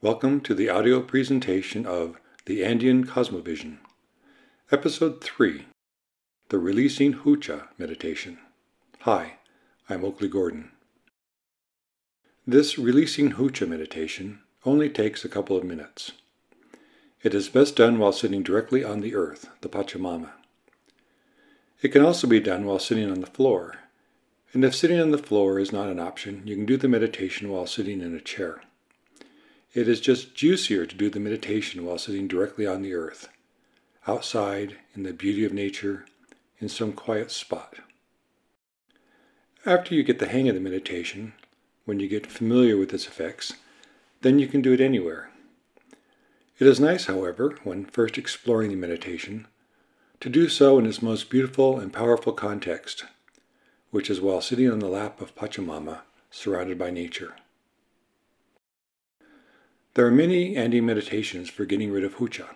Welcome to the audio presentation of the Andean Cosmovision, Episode 3 The Releasing Hucha Meditation. Hi, I'm Oakley Gordon. This Releasing Hucha meditation only takes a couple of minutes. It is best done while sitting directly on the earth, the Pachamama. It can also be done while sitting on the floor, and if sitting on the floor is not an option, you can do the meditation while sitting in a chair. It is just juicier to do the meditation while sitting directly on the earth, outside, in the beauty of nature, in some quiet spot. After you get the hang of the meditation, when you get familiar with its effects, then you can do it anywhere. It is nice, however, when first exploring the meditation, to do so in its most beautiful and powerful context, which is while sitting on the lap of Pachamama, surrounded by nature. There are many Andean meditations for getting rid of hucha.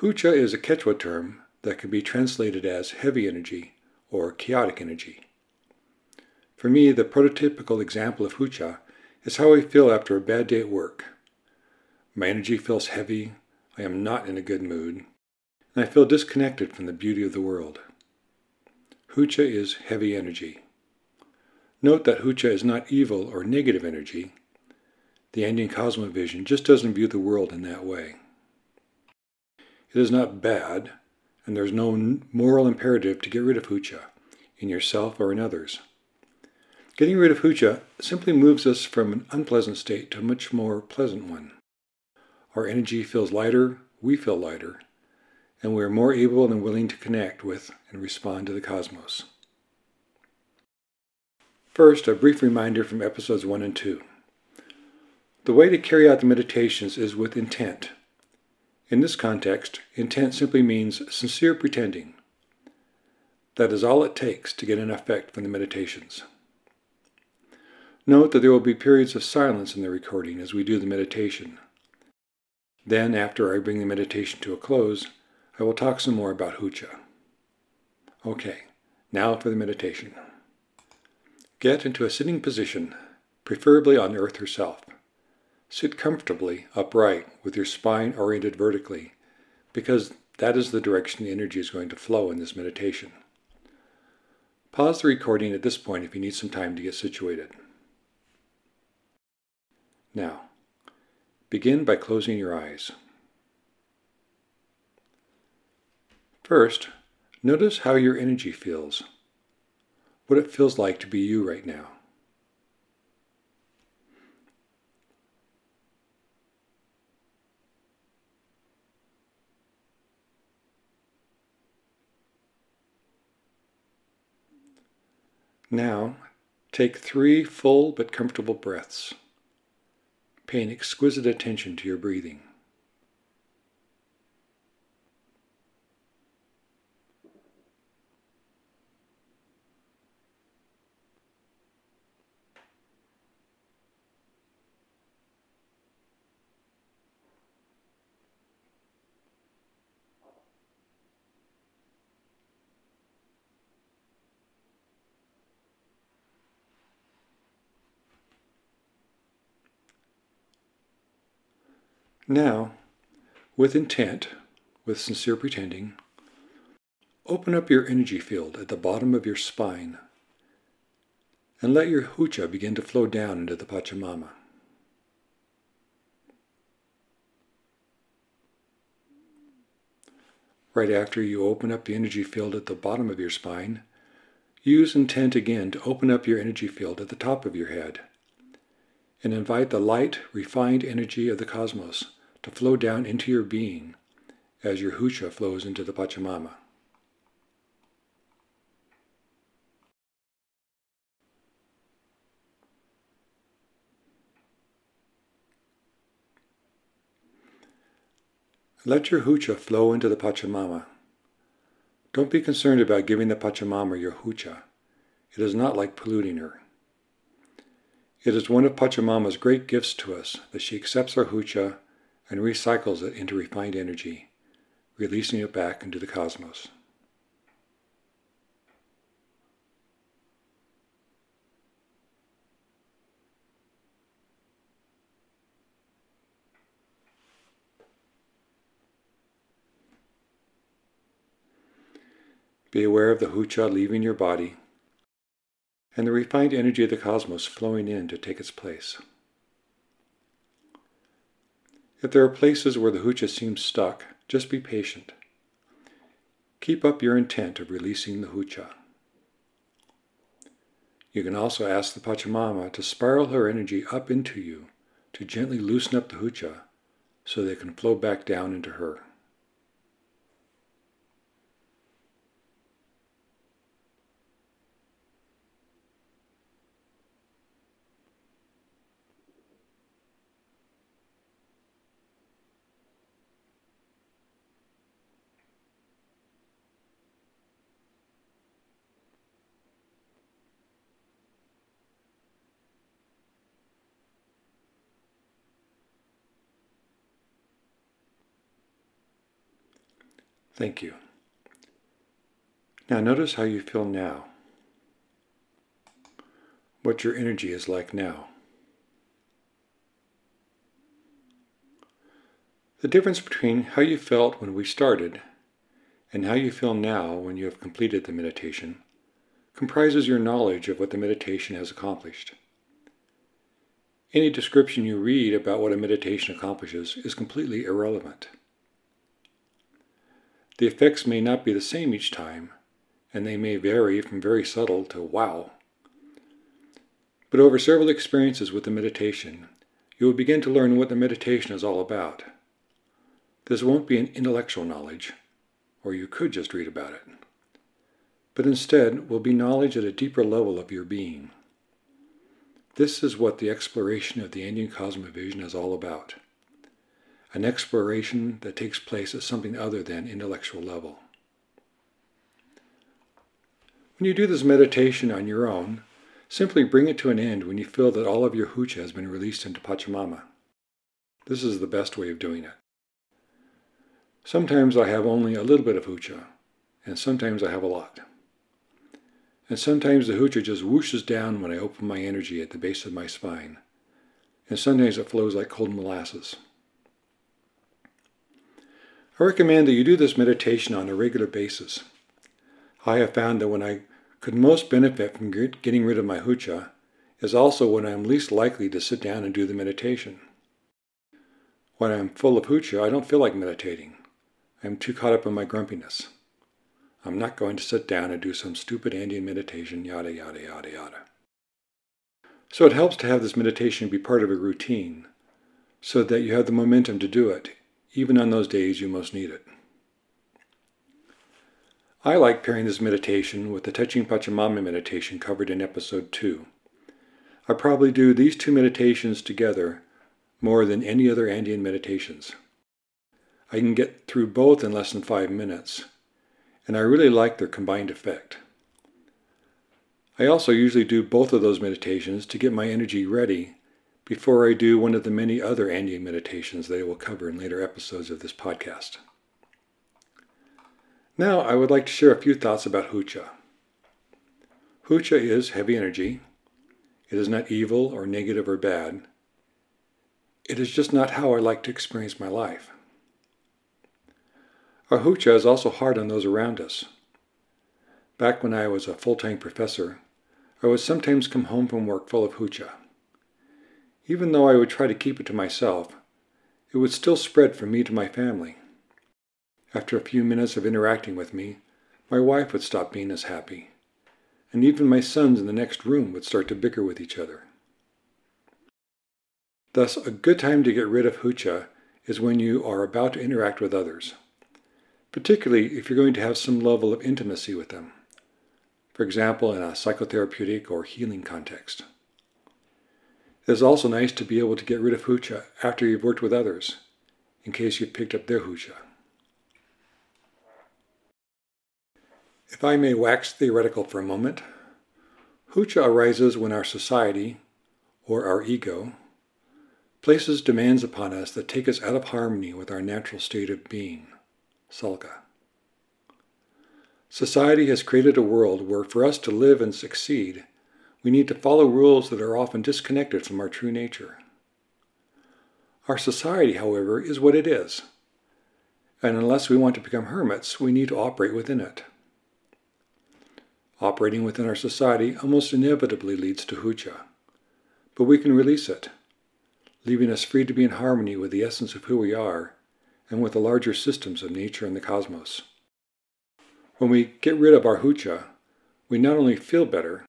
Hucha is a Quechua term that can be translated as heavy energy or chaotic energy. For me, the prototypical example of hucha is how I feel after a bad day at work. My energy feels heavy, I am not in a good mood, and I feel disconnected from the beauty of the world. Hucha is heavy energy. Note that hucha is not evil or negative energy, the Andean cosmovision just doesn't view the world in that way. It is not bad, and there's no moral imperative to get rid of hucha, in yourself or in others. Getting rid of hucha simply moves us from an unpleasant state to a much more pleasant one. Our energy feels lighter, we feel lighter, and we are more able and willing to connect with and respond to the cosmos. First, a brief reminder from episodes 1 and 2. The way to carry out the meditations is with intent. In this context, intent simply means sincere pretending. That is all it takes to get an effect from the meditations. Note that there will be periods of silence in the recording as we do the meditation. Then, after I bring the meditation to a close, I will talk some more about Hucha. Okay, now for the meditation. Get into a sitting position, preferably on earth herself. Sit comfortably, upright, with your spine oriented vertically, because that is the direction the energy is going to flow in this meditation. Pause the recording at this point if you need some time to get situated. Now, begin by closing your eyes. First, notice how your energy feels, what it feels like to be you right now. Now, take three full but comfortable breaths, paying exquisite attention to your breathing. Now, with intent, with sincere pretending, open up your energy field at the bottom of your spine and let your hucha begin to flow down into the Pachamama. Right after you open up the energy field at the bottom of your spine, use intent again to open up your energy field at the top of your head and invite the light, refined energy of the cosmos to flow down into your being as your hucha flows into the Pachamama. Let your hucha flow into the Pachamama. Don't be concerned about giving the Pachamama your hucha. It is not like polluting her. It is one of Pachamama's great gifts to us that she accepts our hucha and recycles it into refined energy, releasing it back into the cosmos. Be aware of the hucha leaving your body and the refined energy of the cosmos flowing in to take its place. If there are places where the hucha seems stuck, just be patient. Keep up your intent of releasing the hucha. You can also ask the Pachamama to spiral her energy up into you to gently loosen up the hucha so they can flow back down into her. Thank you. Now notice how you feel now. What your energy is like now. The difference between how you felt when we started and how you feel now when you have completed the meditation comprises your knowledge of what the meditation has accomplished. Any description you read about what a meditation accomplishes is completely irrelevant. The effects may not be the same each time, and they may vary from very subtle to wow. But over several experiences with the meditation, you will begin to learn what the meditation is all about. This won't be an intellectual knowledge, or you could just read about it, but instead will be knowledge at a deeper level of your being. This is what the exploration of the Andean cosmovision is all about an exploration that takes place at something other than intellectual level. When you do this meditation on your own, simply bring it to an end when you feel that all of your hucha has been released into Pachamama. This is the best way of doing it. Sometimes I have only a little bit of hucha, and sometimes I have a lot. And sometimes the hucha just whooshes down when I open my energy at the base of my spine, and sometimes it flows like cold molasses. I recommend that you do this meditation on a regular basis. I have found that when I could most benefit from getting rid of my hucha is also when I am least likely to sit down and do the meditation. When I am full of hucha, I don't feel like meditating. I am too caught up in my grumpiness. I'm not going to sit down and do some stupid Andean meditation, yada, yada, yada, yada. So it helps to have this meditation be part of a routine so that you have the momentum to do it, even on those days you most need it. I like pairing this meditation with the Touching Pachamama meditation covered in episode 2. I probably do these two meditations together more than any other Andean meditations. I can get through both in less than five minutes, and I really like their combined effect. I also usually do both of those meditations to get my energy ready before I do one of the many other Andean meditations that I will cover in later episodes of this podcast. Now, I would like to share a few thoughts about Hucha. Hucha is heavy energy. It is not evil or negative or bad. It is just not how I like to experience my life. Our Hucha is also hard on those around us. Back when I was a full time professor, I would sometimes come home from work full of Hucha. Even though I would try to keep it to myself, it would still spread from me to my family. After a few minutes of interacting with me, my wife would stop being as happy, and even my sons in the next room would start to bicker with each other. Thus, a good time to get rid of hucha is when you are about to interact with others, particularly if you're going to have some level of intimacy with them, for example, in a psychotherapeutic or healing context. It is also nice to be able to get rid of hucha after you've worked with others, in case you've picked up their hucha. If I may wax theoretical for a moment, hucha arises when our society, or our ego, places demands upon us that take us out of harmony with our natural state of being, salka. Society has created a world where for us to live and succeed, we need to follow rules that are often disconnected from our true nature. Our society, however, is what it is, and unless we want to become hermits, we need to operate within it. operating within our society almost inevitably leads to hucha. But we can release it, leaving us free to be in harmony with the essence of who we are and with the larger systems of nature and the cosmos. When we get rid of our hucha, we not only feel better,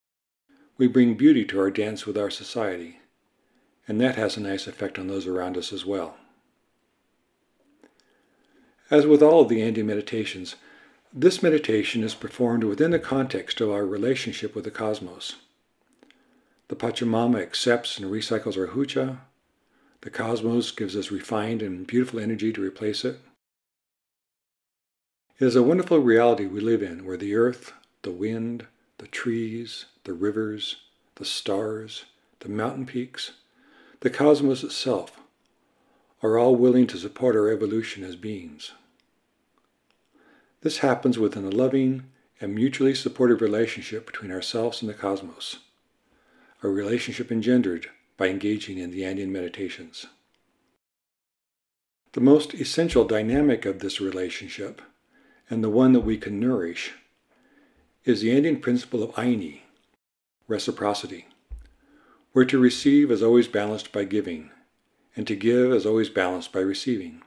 we bring beauty to our dance with our society, and that has a nice effect on those around us as well. As with all of the Andean meditations, this meditation is performed within the context of our relationship with the cosmos. The Pachamama accepts and recycles our hucha. The cosmos gives us refined and beautiful energy to replace it. It is a wonderful reality we live in where the earth, the wind, the trees, the rivers, the stars, the mountain peaks, the cosmos itself are all willing to support our evolution as beings. This happens within a loving and mutually supportive relationship between ourselves and the cosmos, a relationship engendered by engaging in the Andean meditations. The most essential dynamic of this relationship and the one that we can nourish, is the Andean principle of Ayni, reciprocity, where to receive is always balanced by giving, and to give is always balanced by receiving.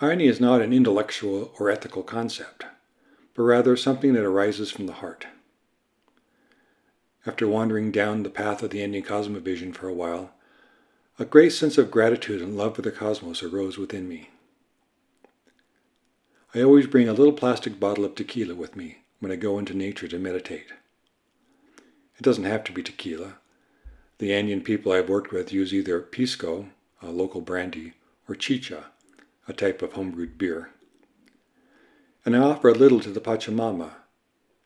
Ayni is not an intellectual or ethical concept, but rather something that arises from the heart. After wandering down the path of the Andean cosmovision for a while, a great sense of gratitude and love for the cosmos arose within me. I always bring a little plastic bottle of tequila with me when I go into nature to meditate. It doesn't have to be tequila. The Andean people I've worked with use either pisco, a local brandy, or chicha, a type of homebrewed beer. And I offer a little to the Pachamama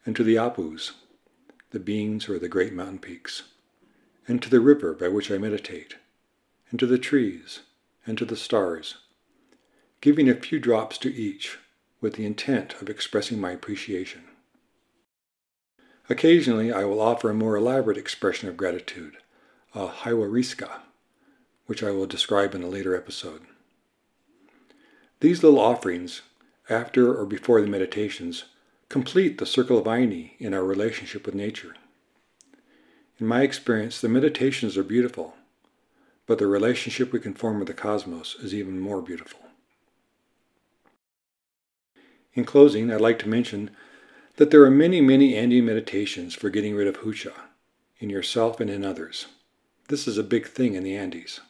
and to the Apus, the beings or the great mountain peaks, and to the river by which I meditate, and to the trees, and to the stars, giving a few drops to each with the intent of expressing my appreciation. Occasionally, I will offer a more elaborate expression of gratitude, a haywariska, which I will describe in a later episode. These little offerings, after or before the meditations, complete the circle of Ayni in our relationship with nature. In my experience, the meditations are beautiful, but the relationship we can form with the cosmos is even more beautiful. In closing, I'd like to mention that there are many, many Andean meditations for getting rid of hucha in yourself and in others. This is a big thing in the Andes.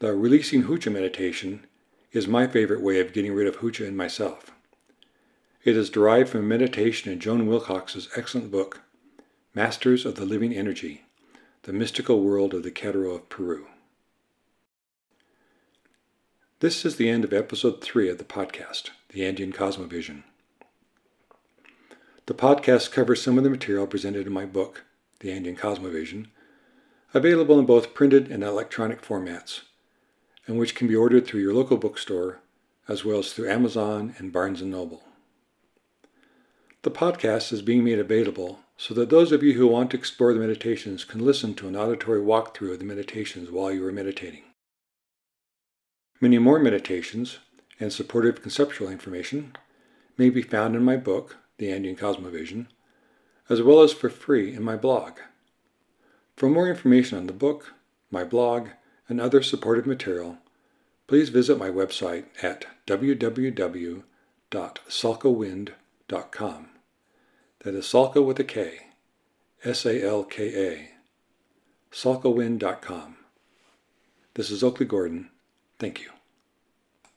The releasing hucha meditation is my favorite way of getting rid of hucha in myself. It is derived from meditation in Joan Wilcox's excellent book, Masters of the Living Energy, The Mystical World of the Q'ero of Peru. This is the end of episode 3 of the podcast the Andean Cosmovision. The podcast covers some of the material presented in my book, The Andean Cosmovision, available in both printed and electronic formats, and which can be ordered through your local bookstore as well as through Amazon and Barnes & Noble. The podcast is being made available so that those of you who want to explore the meditations can listen to an auditory walkthrough of the meditations while you are meditating. Many more meditations and supportive conceptual information may be found in my book, The Andean Cosmovision, as well as for free in my blog. For more information on the book, my blog, and other supportive material, please visit my website at www.salkawind.com. That is Salka with a K, S A L K A, salkawind.com. This is Oakley Gordon. Thank you.